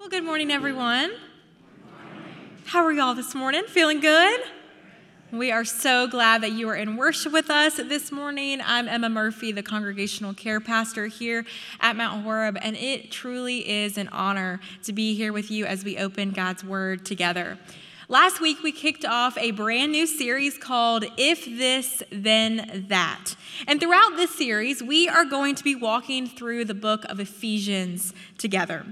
Well, good morning, everyone. How are y'all this morning? Feeling good? We are so glad that you are in worship with us this morning. I'm Emma Murphy, the congregational care pastor here at Mount Horeb, and it truly is an honor to be here with you as we open God's Word together. Last week, we kicked off a brand new series called If This, Then That. And throughout this series, we are going to be walking through the book of Ephesians together.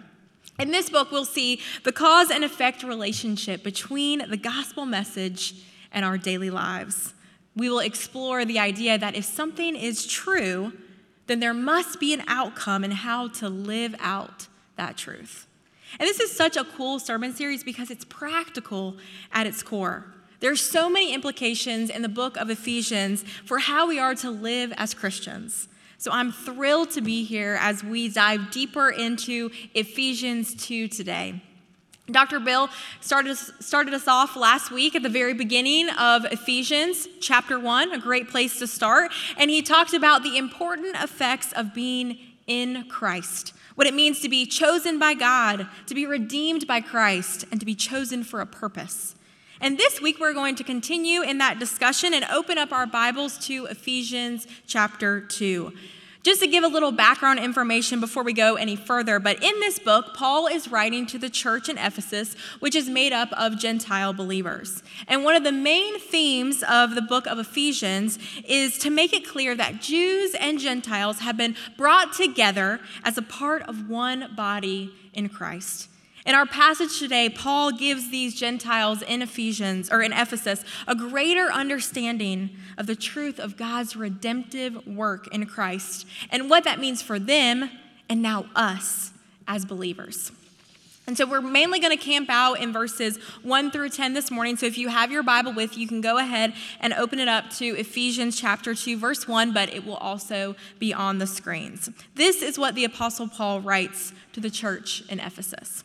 In this book, we'll see the cause and effect relationship between the gospel message and our daily lives. We will explore the idea that if something is true, then there must be an outcome in how to live out that truth. And this is such a cool sermon series because it's practical at its core. There's so many implications in the book of Ephesians for how we are to live as Christians. So I'm thrilled to be here as we dive deeper into Ephesians 2 today. Dr. Bill started, started us off last week at the very beginning of Ephesians chapter 1, a great place to start. And he talked about the important effects of being in Christ what it means to be chosen by God, to be redeemed by Christ, and to be chosen for a purpose. And this week, we're going to continue in that discussion and open up our Bibles to Ephesians chapter 2. Just to give a little background information before we go any further, but in this book, Paul is writing to the church in Ephesus, which is made up of Gentile believers. And one of the main themes of the book of Ephesians is to make it clear that Jews and Gentiles have been brought together as a part of one body in Christ. In our passage today, Paul gives these Gentiles in Ephesians or in Ephesus a greater understanding of the truth of God's redemptive work in Christ and what that means for them and now us as believers. And so we're mainly going to camp out in verses 1 through 10 this morning. So if you have your Bible with you, you can go ahead and open it up to Ephesians chapter 2 verse 1, but it will also be on the screens. This is what the apostle Paul writes to the church in Ephesus.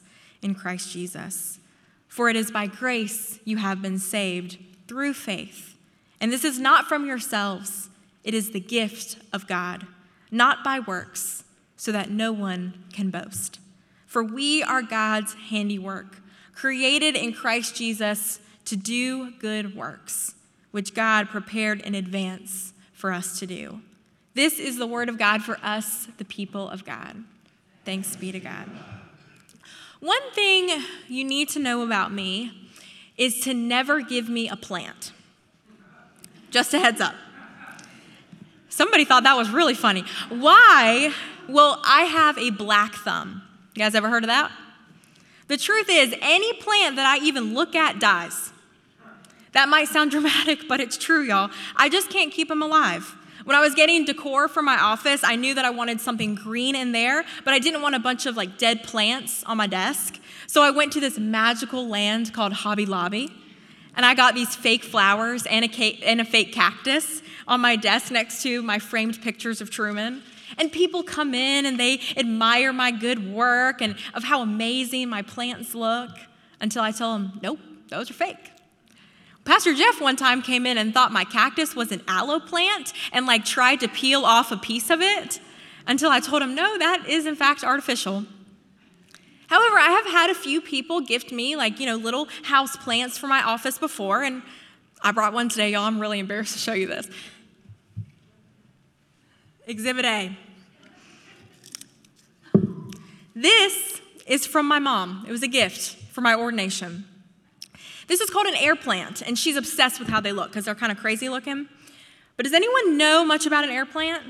in Christ Jesus. For it is by grace you have been saved through faith. And this is not from yourselves, it is the gift of God, not by works, so that no one can boast. For we are God's handiwork, created in Christ Jesus to do good works, which God prepared in advance for us to do. This is the word of God for us, the people of God. Thanks be to God. One thing you need to know about me is to never give me a plant. Just a heads up. Somebody thought that was really funny. Why? Well, I have a black thumb. You guys ever heard of that? The truth is, any plant that I even look at dies. That might sound dramatic, but it's true, y'all. I just can't keep them alive. When I was getting decor for my office, I knew that I wanted something green in there, but I didn't want a bunch of like dead plants on my desk. So I went to this magical land called Hobby Lobby, and I got these fake flowers and a, and a fake cactus on my desk next to my framed pictures of Truman. And people come in and they admire my good work and of how amazing my plants look until I tell them, nope, those are fake. Pastor Jeff one time came in and thought my cactus was an aloe plant and like tried to peel off a piece of it until I told him, no, that is in fact artificial. However, I have had a few people gift me like, you know, little house plants for my office before, and I brought one today, y'all. I'm really embarrassed to show you this. Exhibit A. This is from my mom. It was a gift for my ordination. This is called an air plant, and she's obsessed with how they look because they're kind of crazy looking. But does anyone know much about an air plant?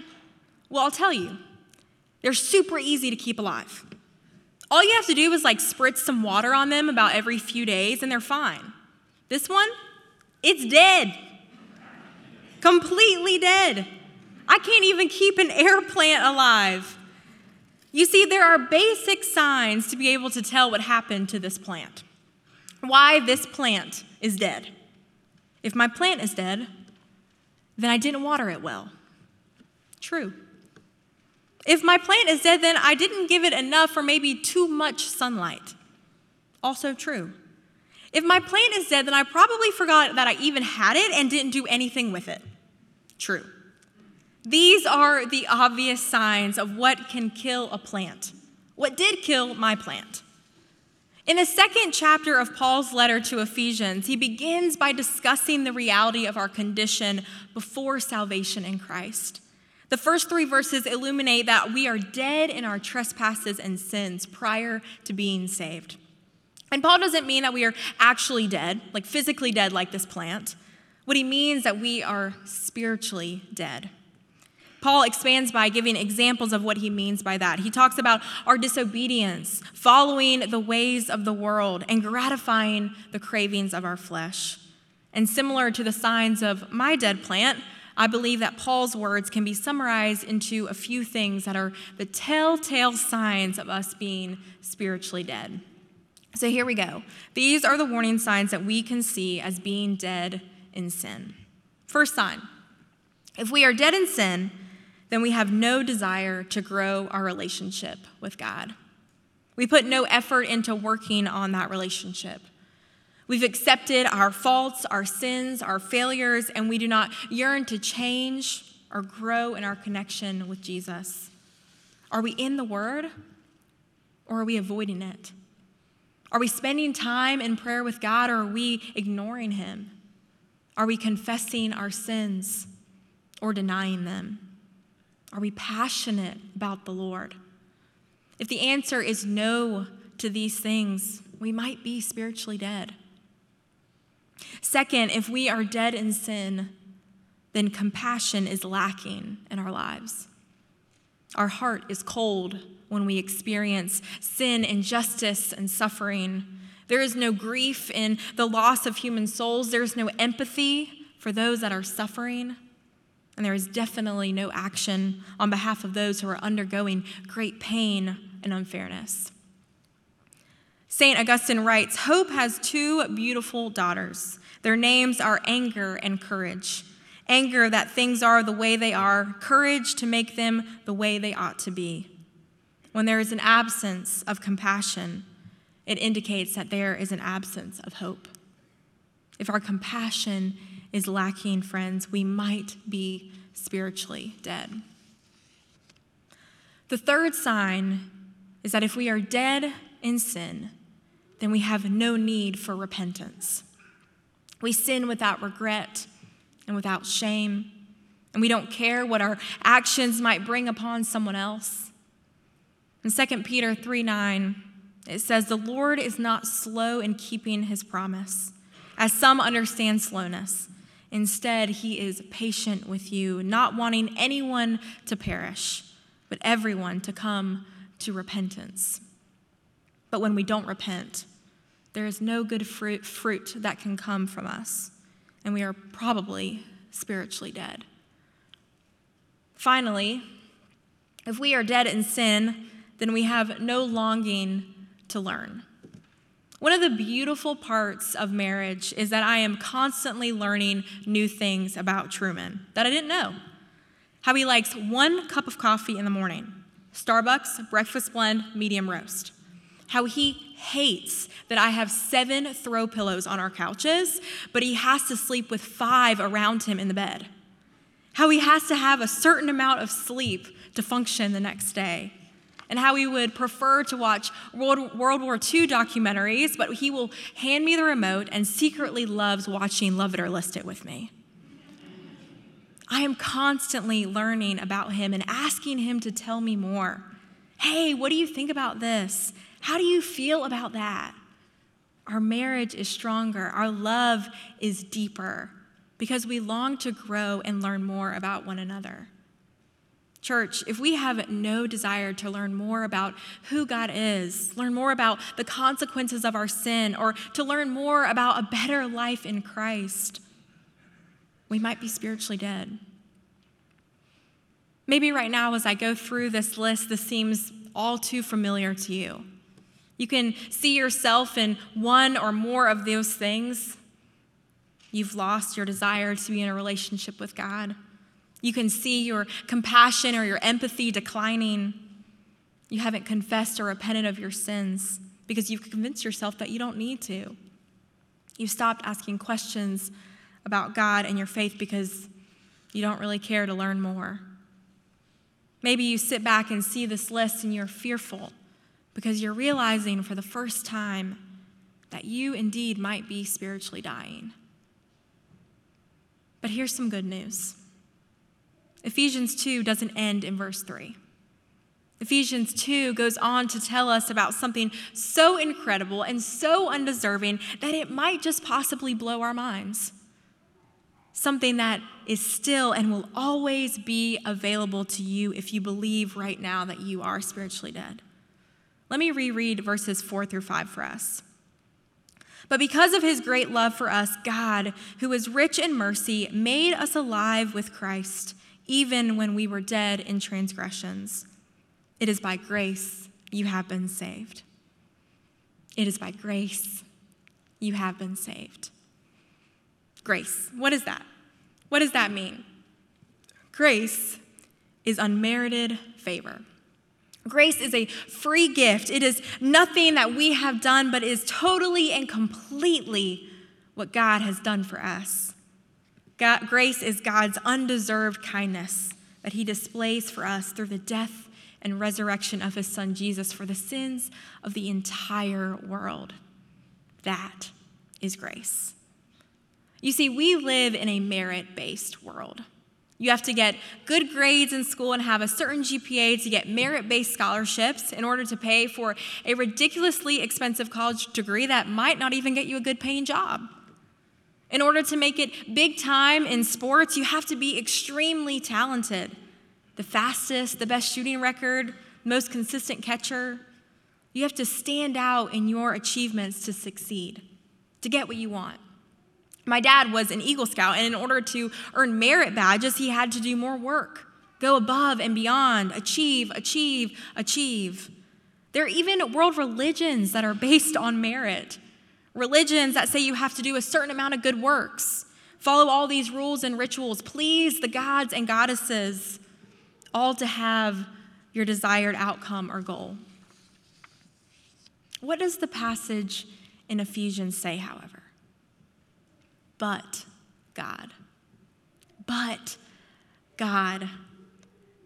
Well, I'll tell you. They're super easy to keep alive. All you have to do is like spritz some water on them about every few days, and they're fine. This one, it's dead. Completely dead. I can't even keep an air plant alive. You see, there are basic signs to be able to tell what happened to this plant why this plant is dead. If my plant is dead, then I didn't water it well. True. If my plant is dead, then I didn't give it enough or maybe too much sunlight. Also true. If my plant is dead, then I probably forgot that I even had it and didn't do anything with it. True. These are the obvious signs of what can kill a plant. What did kill my plant? In the second chapter of Paul's letter to Ephesians, he begins by discussing the reality of our condition before salvation in Christ. The first three verses illuminate that we are dead in our trespasses and sins prior to being saved. And Paul doesn't mean that we are actually dead, like physically dead, like this plant. What he means that we are spiritually dead. Paul expands by giving examples of what he means by that. He talks about our disobedience, following the ways of the world, and gratifying the cravings of our flesh. And similar to the signs of my dead plant, I believe that Paul's words can be summarized into a few things that are the telltale signs of us being spiritually dead. So here we go. These are the warning signs that we can see as being dead in sin. First sign if we are dead in sin, then we have no desire to grow our relationship with God. We put no effort into working on that relationship. We've accepted our faults, our sins, our failures, and we do not yearn to change or grow in our connection with Jesus. Are we in the Word or are we avoiding it? Are we spending time in prayer with God or are we ignoring Him? Are we confessing our sins or denying them? Are we passionate about the Lord? If the answer is no to these things, we might be spiritually dead. Second, if we are dead in sin, then compassion is lacking in our lives. Our heart is cold when we experience sin, injustice, and suffering. There is no grief in the loss of human souls. There is no empathy for those that are suffering. And there is definitely no action on behalf of those who are undergoing great pain and unfairness. St. Augustine writes Hope has two beautiful daughters. Their names are anger and courage. Anger that things are the way they are, courage to make them the way they ought to be. When there is an absence of compassion, it indicates that there is an absence of hope. If our compassion is lacking, friends, we might be spiritually dead. The third sign is that if we are dead in sin, then we have no need for repentance. We sin without regret and without shame, and we don't care what our actions might bring upon someone else. In 2 Peter 3 9, it says, The Lord is not slow in keeping his promise, as some understand slowness Instead, he is patient with you, not wanting anyone to perish, but everyone to come to repentance. But when we don't repent, there is no good fruit, fruit that can come from us, and we are probably spiritually dead. Finally, if we are dead in sin, then we have no longing to learn. One of the beautiful parts of marriage is that I am constantly learning new things about Truman that I didn't know. How he likes one cup of coffee in the morning, Starbucks breakfast blend, medium roast. How he hates that I have seven throw pillows on our couches, but he has to sleep with five around him in the bed. How he has to have a certain amount of sleep to function the next day and how he would prefer to watch World, World War II documentaries, but he will hand me the remote and secretly loves watching Love It or List It with me. I am constantly learning about him and asking him to tell me more. Hey, what do you think about this? How do you feel about that? Our marriage is stronger, our love is deeper because we long to grow and learn more about one another. Church, if we have no desire to learn more about who God is, learn more about the consequences of our sin, or to learn more about a better life in Christ, we might be spiritually dead. Maybe right now, as I go through this list, this seems all too familiar to you. You can see yourself in one or more of those things. You've lost your desire to be in a relationship with God. You can see your compassion or your empathy declining. You haven't confessed or repented of your sins because you've convinced yourself that you don't need to. You've stopped asking questions about God and your faith because you don't really care to learn more. Maybe you sit back and see this list and you're fearful because you're realizing for the first time that you indeed might be spiritually dying. But here's some good news Ephesians 2 doesn't end in verse 3. Ephesians 2 goes on to tell us about something so incredible and so undeserving that it might just possibly blow our minds. Something that is still and will always be available to you if you believe right now that you are spiritually dead. Let me reread verses 4 through 5 for us. But because of his great love for us, God, who is rich in mercy, made us alive with Christ, even when we were dead in transgressions. It is by grace you have been saved. It is by grace you have been saved. Grace, what is that? What does that mean? Grace is unmerited favor. Grace is a free gift. It is nothing that we have done, but is totally and completely what God has done for us. God, grace is God's undeserved kindness that He displays for us through the death and resurrection of His Son Jesus for the sins of the entire world. That is grace. You see, we live in a merit based world. You have to get good grades in school and have a certain GPA to get merit based scholarships in order to pay for a ridiculously expensive college degree that might not even get you a good paying job. In order to make it big time in sports, you have to be extremely talented the fastest, the best shooting record, most consistent catcher. You have to stand out in your achievements to succeed, to get what you want. My dad was an Eagle Scout, and in order to earn merit badges, he had to do more work, go above and beyond, achieve, achieve, achieve. There are even world religions that are based on merit. Religions that say you have to do a certain amount of good works, follow all these rules and rituals, please the gods and goddesses, all to have your desired outcome or goal. What does the passage in Ephesians say, however? but God. But God.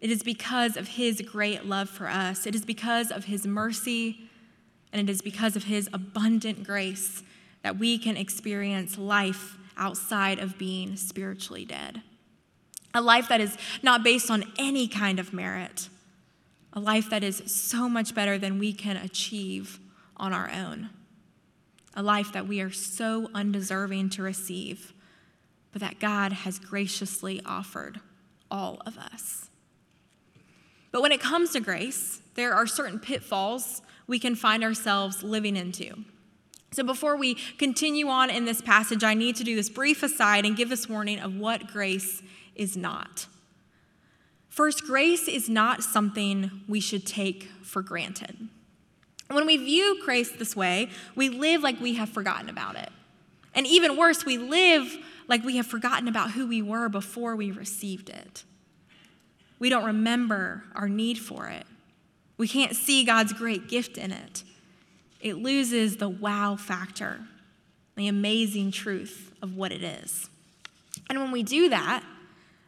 It is because of his great love for us, it is because of his mercy, and it is because of his abundant grace that we can experience life outside of being spiritually dead. A life that is not based on any kind of merit, a life that is so much better than we can achieve on our own a life that we are so undeserving to receive, but that God has graciously offered all of us. But when it comes to grace, there are certain pitfalls we can find ourselves living into. So before we continue on in this passage, I need to do this brief aside and give this warning of what grace is not. First, grace is not something we should take for granted. When we view grace this way, we live like we have forgotten about it. And even worse, we live like we have forgotten about who we were before we received it. We don't remember our need for it. We can't see God's great gift in it. It loses the wow factor, the amazing truth of what it is. And when we do that,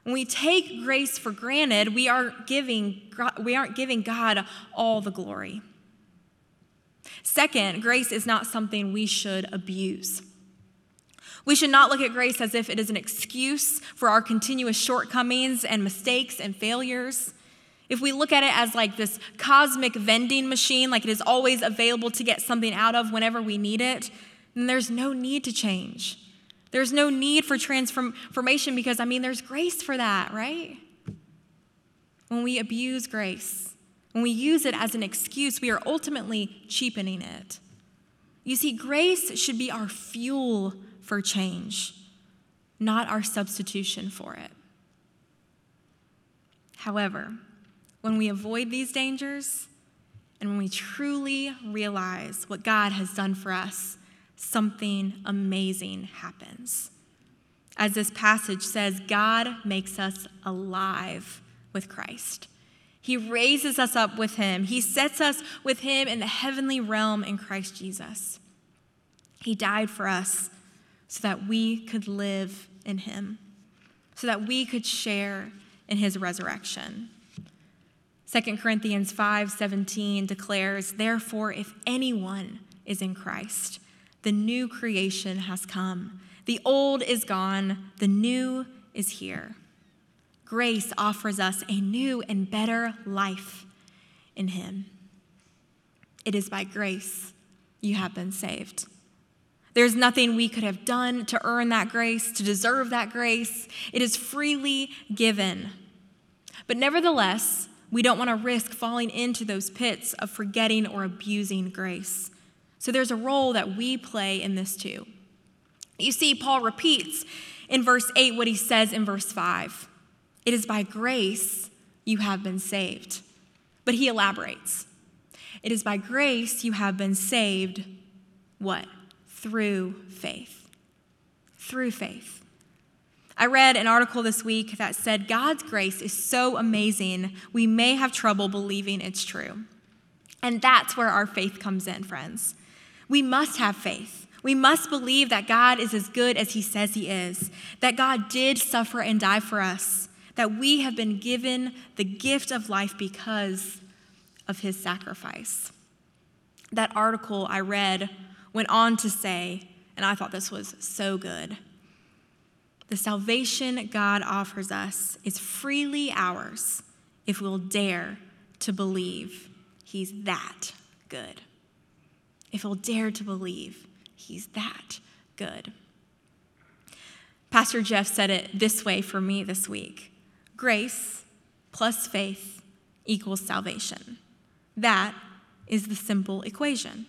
when we take grace for granted, we aren't giving, we aren't giving God all the glory. Second, grace is not something we should abuse. We should not look at grace as if it is an excuse for our continuous shortcomings and mistakes and failures. If we look at it as like this cosmic vending machine, like it is always available to get something out of whenever we need it, then there's no need to change. There's no need for transformation because, I mean, there's grace for that, right? When we abuse grace, when we use it as an excuse, we are ultimately cheapening it. You see, grace should be our fuel for change, not our substitution for it. However, when we avoid these dangers and when we truly realize what God has done for us, something amazing happens. As this passage says, God makes us alive with Christ. He raises us up with Him. He sets us with Him in the heavenly realm in Christ Jesus. He died for us so that we could live in Him, so that we could share in His resurrection. 2 Corinthians 5:17 declares, "Therefore if anyone is in Christ, the new creation has come. The old is gone, the new is here." Grace offers us a new and better life in him. It is by grace you have been saved. There's nothing we could have done to earn that grace, to deserve that grace. It is freely given. But nevertheless, we don't want to risk falling into those pits of forgetting or abusing grace. So there's a role that we play in this too. You see, Paul repeats in verse 8 what he says in verse 5 It is by grace you have been saved. But he elaborates It is by grace you have been saved, what? Through faith. Through faith. I read an article this week that said God's grace is so amazing, we may have trouble believing it's true. And that's where our faith comes in, friends. We must have faith. We must believe that God is as good as He says He is, that God did suffer and die for us, that we have been given the gift of life because of His sacrifice. That article I read went on to say, and I thought this was so good the salvation God offers us is freely ours if we'll dare to believe He's that good. If we'll dare to believe He's that good. Pastor Jeff said it this way for me this week grace plus faith equals salvation. That is the simple equation.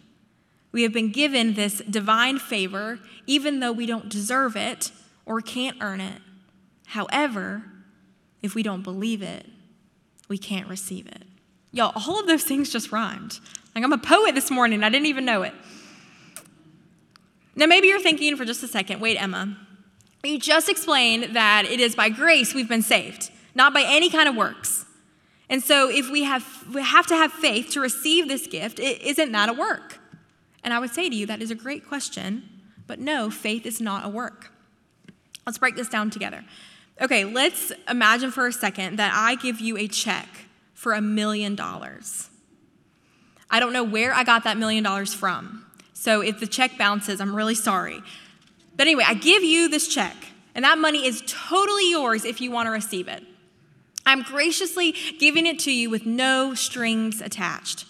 We have been given this divine favor, even though we don't deserve it, or can't earn it. However, if we don't believe it, we can't receive it. Y'all, all of those things just rhymed. Like I'm a poet this morning, I didn't even know it. Now, maybe you're thinking for just a second wait, Emma, you just explained that it is by grace we've been saved, not by any kind of works. And so, if we have, we have to have faith to receive this gift, is isn't that a work? And I would say to you, that is a great question, but no, faith is not a work. Let's break this down together. Okay, let's imagine for a second that I give you a check for a million dollars. I don't know where I got that million dollars from. So if the check bounces, I'm really sorry. But anyway, I give you this check, and that money is totally yours if you want to receive it. I'm graciously giving it to you with no strings attached.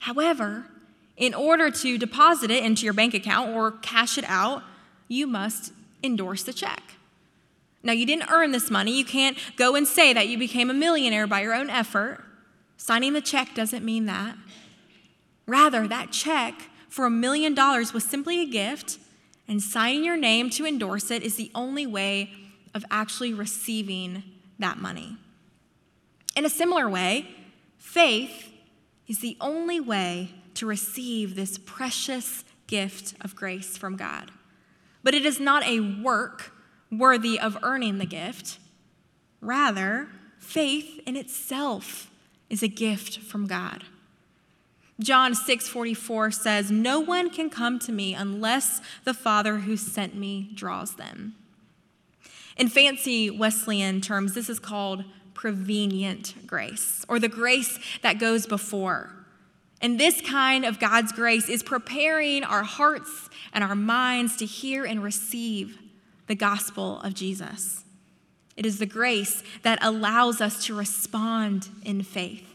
However, in order to deposit it into your bank account or cash it out, you must endorse the check. Now, you didn't earn this money. You can't go and say that you became a millionaire by your own effort. Signing the check doesn't mean that. Rather, that check for a million dollars was simply a gift, and signing your name to endorse it is the only way of actually receiving that money. In a similar way, faith is the only way to receive this precious gift of grace from God. But it is not a work worthy of earning the gift. Rather, faith in itself is a gift from God. John 6:44 says, "No one can come to me unless the Father who sent me draws them." In fancy Wesleyan terms, this is called prevenient grace, or the grace that goes before. And this kind of God's grace is preparing our hearts and our minds to hear and receive the gospel of Jesus. It is the grace that allows us to respond in faith.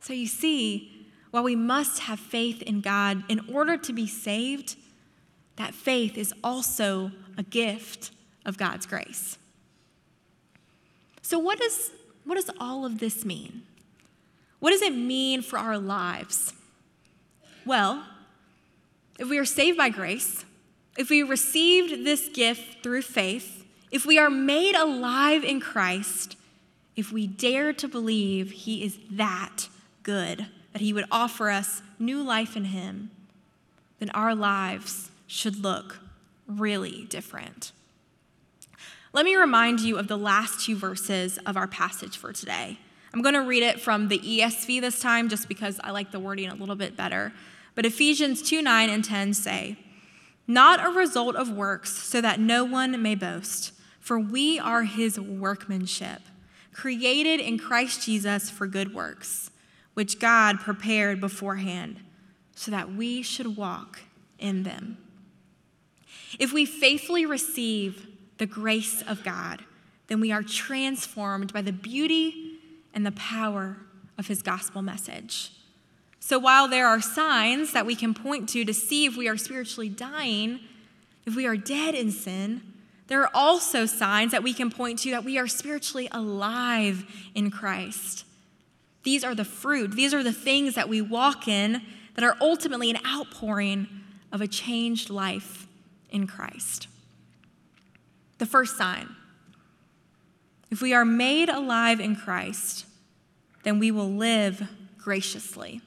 So you see, while we must have faith in God in order to be saved, that faith is also a gift of God's grace. So, what does, what does all of this mean? What does it mean for our lives? Well, if we are saved by grace, if we received this gift through faith, if we are made alive in Christ, if we dare to believe He is that good, that He would offer us new life in Him, then our lives should look really different. Let me remind you of the last two verses of our passage for today. I'm going to read it from the ESV this time just because I like the wording a little bit better. But Ephesians 2 9 and 10 say, Not a result of works, so that no one may boast, for we are his workmanship, created in Christ Jesus for good works, which God prepared beforehand, so that we should walk in them. If we faithfully receive the grace of God, then we are transformed by the beauty and the power of his gospel message. So while there are signs that we can point to to see if we are spiritually dying, if we are dead in sin, there are also signs that we can point to that we are spiritually alive in Christ. These are the fruit, these are the things that we walk in that are ultimately an outpouring of a changed life in Christ. The first sign if we are made alive in Christ, then we will live graciously.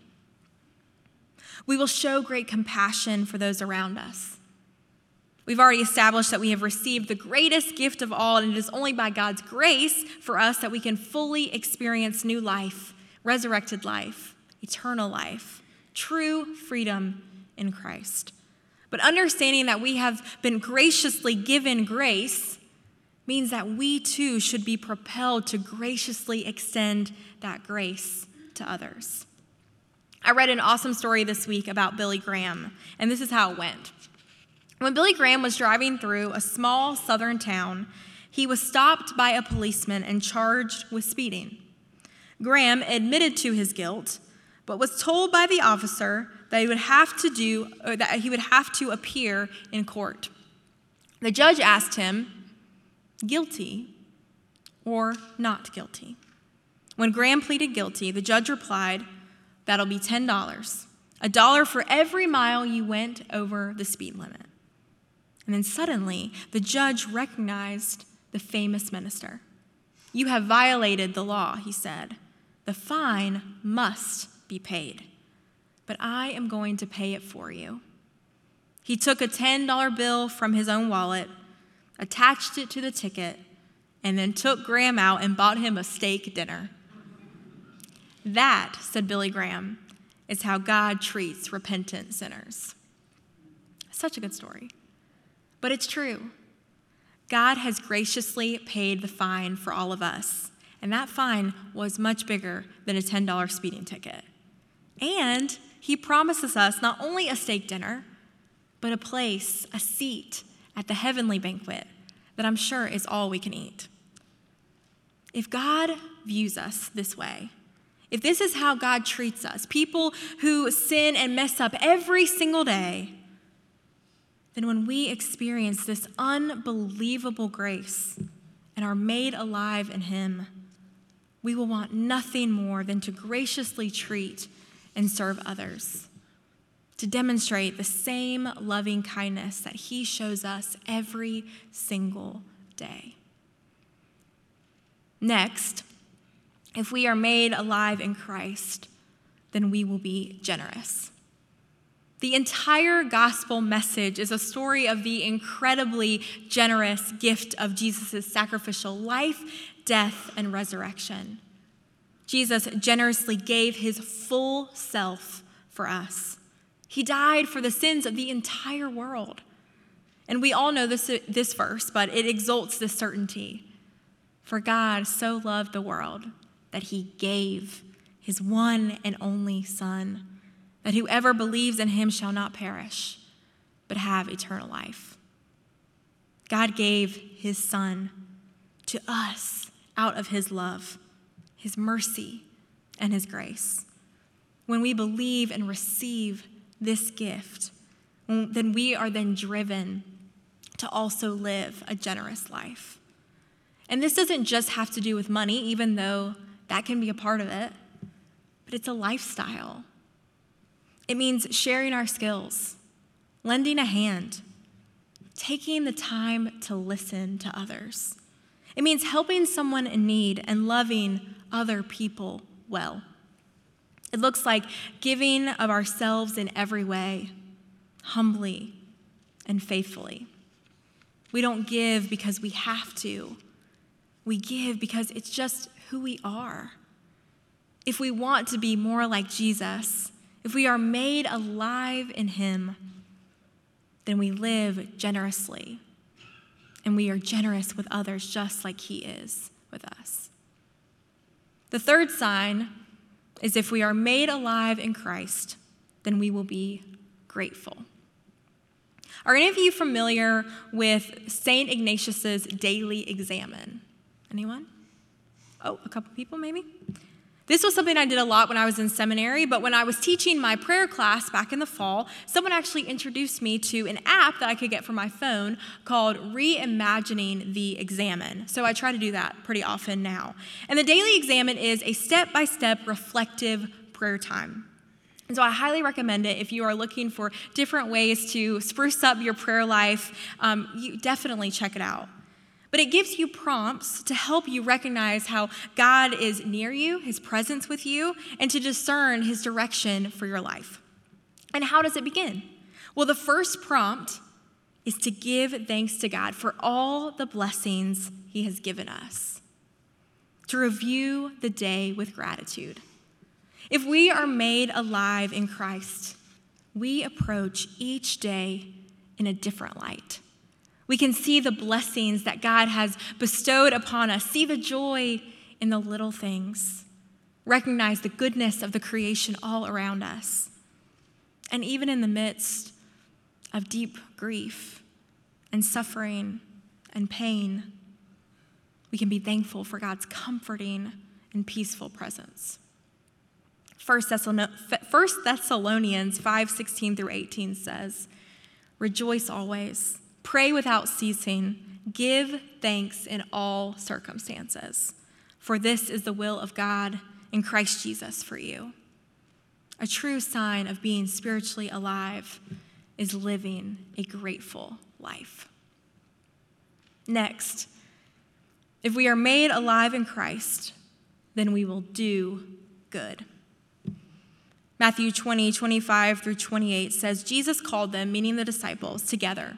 We will show great compassion for those around us. We've already established that we have received the greatest gift of all, and it is only by God's grace for us that we can fully experience new life, resurrected life, eternal life, true freedom in Christ. But understanding that we have been graciously given grace means that we too should be propelled to graciously extend that grace to others. I read an awesome story this week about Billy Graham, and this is how it went. When Billy Graham was driving through a small southern town, he was stopped by a policeman and charged with speeding. Graham admitted to his guilt, but was told by the officer that he would have to do that he would have to appear in court. The judge asked him, guilty or not guilty. When Graham pleaded guilty, the judge replied, That'll be $10, a dollar for every mile you went over the speed limit. And then suddenly, the judge recognized the famous minister. You have violated the law, he said. The fine must be paid but I am going to pay it for you. He took a $10 bill from his own wallet, attached it to the ticket, and then took Graham out and bought him a steak dinner. That, said Billy Graham, is how God treats repentant sinners. Such a good story. But it's true. God has graciously paid the fine for all of us, and that fine was much bigger than a $10 speeding ticket. And he promises us not only a steak dinner, but a place, a seat at the heavenly banquet that I'm sure is all we can eat. If God views us this way, if this is how God treats us, people who sin and mess up every single day, then when we experience this unbelievable grace and are made alive in Him, we will want nothing more than to graciously treat and serve others, to demonstrate the same loving kindness that He shows us every single day. Next, if we are made alive in Christ, then we will be generous. The entire gospel message is a story of the incredibly generous gift of Jesus' sacrificial life, death, and resurrection. Jesus generously gave his full self for us. He died for the sins of the entire world. And we all know this, this verse, but it exalts this certainty. For God so loved the world that he gave his one and only Son, that whoever believes in him shall not perish, but have eternal life. God gave his Son to us out of his love, his mercy, and his grace. When we believe and receive this gift, mm, then we are then driven to also live a generous life. And this doesn't just have to do with money, even though that can be a part of it, but it's a lifestyle. It means sharing our skills, lending a hand, taking the time to listen to others. It means helping someone in need and loving other people well. It looks like giving of ourselves in every way, humbly and faithfully. We don't give because we have to. We give because it's just who we are. If we want to be more like Jesus, if we are made alive in Him, then we live generously. And we are generous with others just like He is with us. The third sign is if we are made alive in Christ, then we will be grateful. Are any of you familiar with St. Ignatius's daily examen? Anyone? Oh, a couple people maybe? This was something I did a lot when I was in seminary, but when I was teaching my prayer class back in the fall, someone actually introduced me to an app that I could get for my phone called Reimagining the Examen. So I try to do that pretty often now. And the daily examen is a step by step reflective prayer time. And so I highly recommend it if you are looking for different ways to spruce up your prayer life. Um, you definitely check it out but it gives you prompts to help you recognize how God is near you, his presence with you, and to discern his direction for your life. And how does it begin? Well, the first prompt is to give thanks to God for all the blessings he has given us, to review the day with gratitude. If we are made alive in Christ, we approach each day in a different light. We can see the blessings that God has bestowed upon us, see the joy in the little things, recognize the goodness of the creation all around us. And even in the midst of deep grief and suffering and pain, we can be thankful for God's comforting and peaceful presence. 1 Thessalonians 5 16 through 18 says, Rejoice always Pray without ceasing. Give thanks in all circumstances, for this is the will of God in Christ Jesus for you. A true sign of being spiritually alive is living a grateful life. Next, if we are made alive in Christ, then we will do good. Matthew 20, 25 through 28 says, Jesus called them, meaning the disciples, together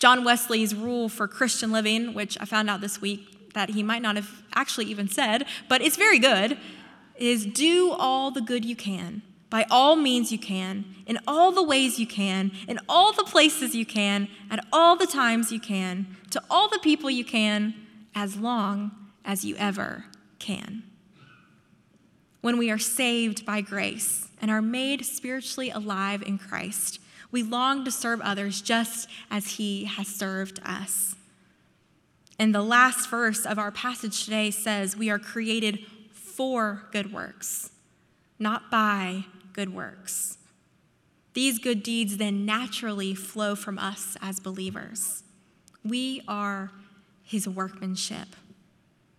John Wesley's rule for Christian living, which I found out this week that he might not have actually even said, but it's very good, is do all the good you can, by all means you can, in all the ways you can, in all the places you can, at all the times you can, to all the people you can, as long as you ever can. When we are saved by grace and are made spiritually alive in Christ, we long to serve others just as he has served us. And the last verse of our passage today says, We are created for good works, not by good works. These good deeds then naturally flow from us as believers. We are his workmanship.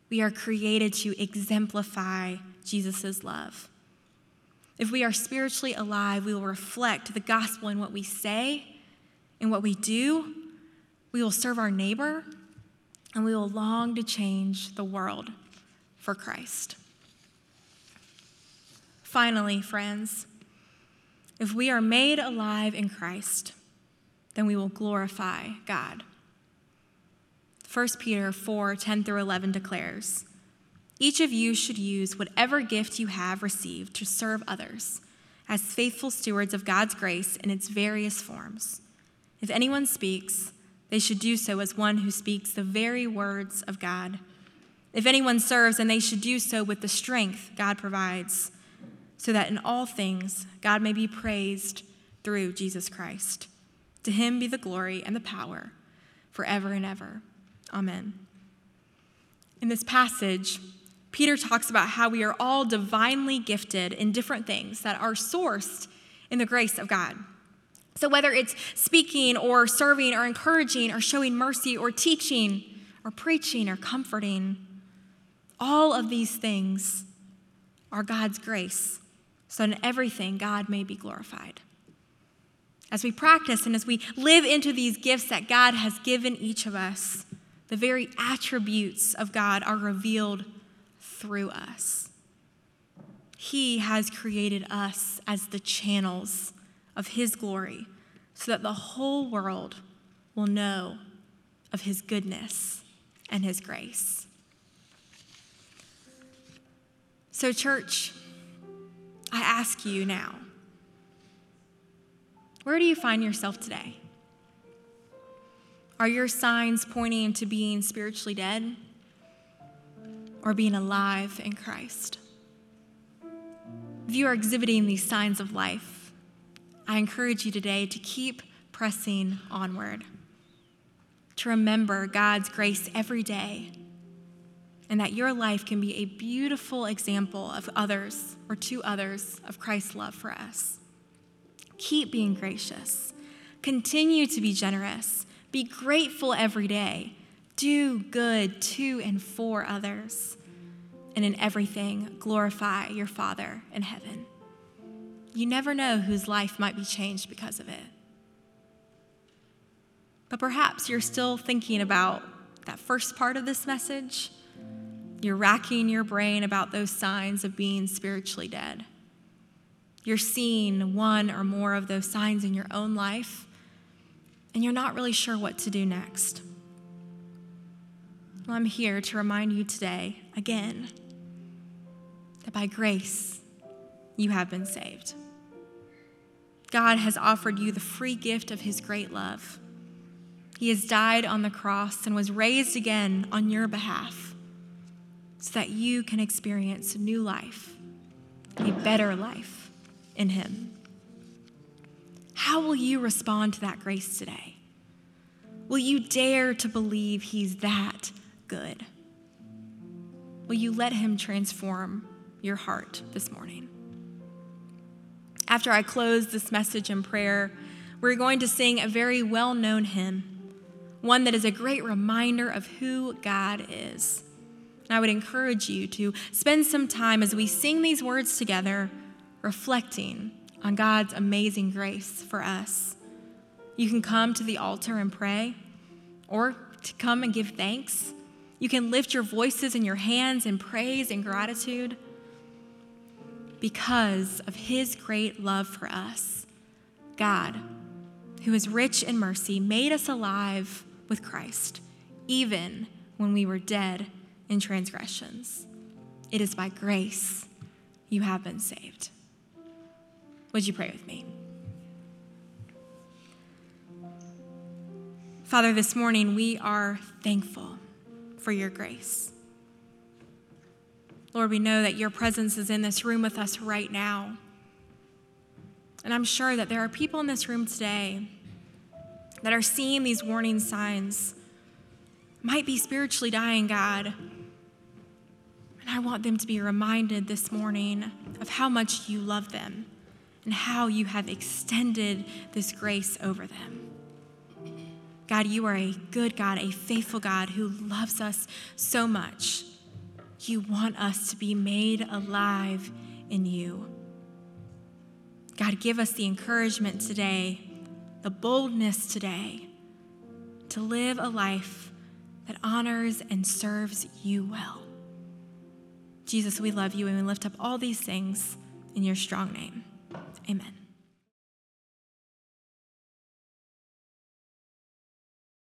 We are created to exemplify Jesus' love. If we are spiritually alive, we will reflect the gospel in what we say, in what we do. We will serve our neighbor, and we will long to change the world for Christ. Finally, friends, if we are made alive in Christ, then we will glorify God. 1 Peter 4 10 through 11 declares, each of you should use whatever gift you have received to serve others as faithful stewards of God's grace in its various forms. If anyone speaks, they should do so as one who speaks the very words of God. If anyone serves, then they should do so with the strength God provides, so that in all things God may be praised through Jesus Christ. To him be the glory and the power forever and ever. Amen. In this passage, Peter talks about how we are all divinely gifted in different things that are sourced in the grace of God. So, whether it's speaking or serving or encouraging or showing mercy or teaching or preaching or comforting, all of these things are God's grace. So, in everything, God may be glorified. As we practice and as we live into these gifts that God has given each of us, the very attributes of God are revealed through us. He has created us as the channels of His glory so that the whole world will know of His goodness and His grace. So, church, I ask you now where do you find yourself today? Are your signs pointing to being spiritually dead? Or being alive in Christ. If you are exhibiting these signs of life, I encourage you today to keep pressing onward, to remember God's grace every day, and that your life can be a beautiful example of others or to others of Christ's love for us. Keep being gracious, continue to be generous, be grateful every day do good to and for others, and in everything, glorify your Father in heaven. You never know whose life might be changed because of it. But perhaps you're still thinking about that first part of this message. You're racking your brain about those signs of being spiritually dead. You're seeing one or more of those signs in your own life, and you're not really sure what to do next. Well, I'm here to remind you today, again, that by grace you have been saved. God has offered you the free gift of his great love. He has died on the cross and was raised again on your behalf so that you can experience new life, a better life in him. How will you respond to that grace today? Will you dare to believe he's that good. Will you let Him transform your heart this morning? After I close this message in prayer, we're going to sing a very well known hymn, one that is a great reminder of who God is. And I would encourage you to spend some time as we sing these words together, reflecting on God's amazing grace for us. You can come to the altar and pray, or to come and give thanks. You can lift your voices and your hands in praise and gratitude because of his great love for us. God, who is rich in mercy, made us alive with Christ, even when we were dead in transgressions. It is by grace you have been saved. Would you pray with me? Father, this morning we are thankful for your grace. Lord, we know that your presence is in this room with us right now. And I'm sure that there are people in this room today that are seeing these warning signs, might be spiritually dying, God. And I want them to be reminded this morning of how much you love them and how you have extended this grace over them. God, you are a good God, a faithful God who loves us so much. You want us to be made alive in you. God, give us the encouragement today, the boldness today to live a life that honors and serves you well. Jesus, we love you and we lift up all these things in your strong name. Amen.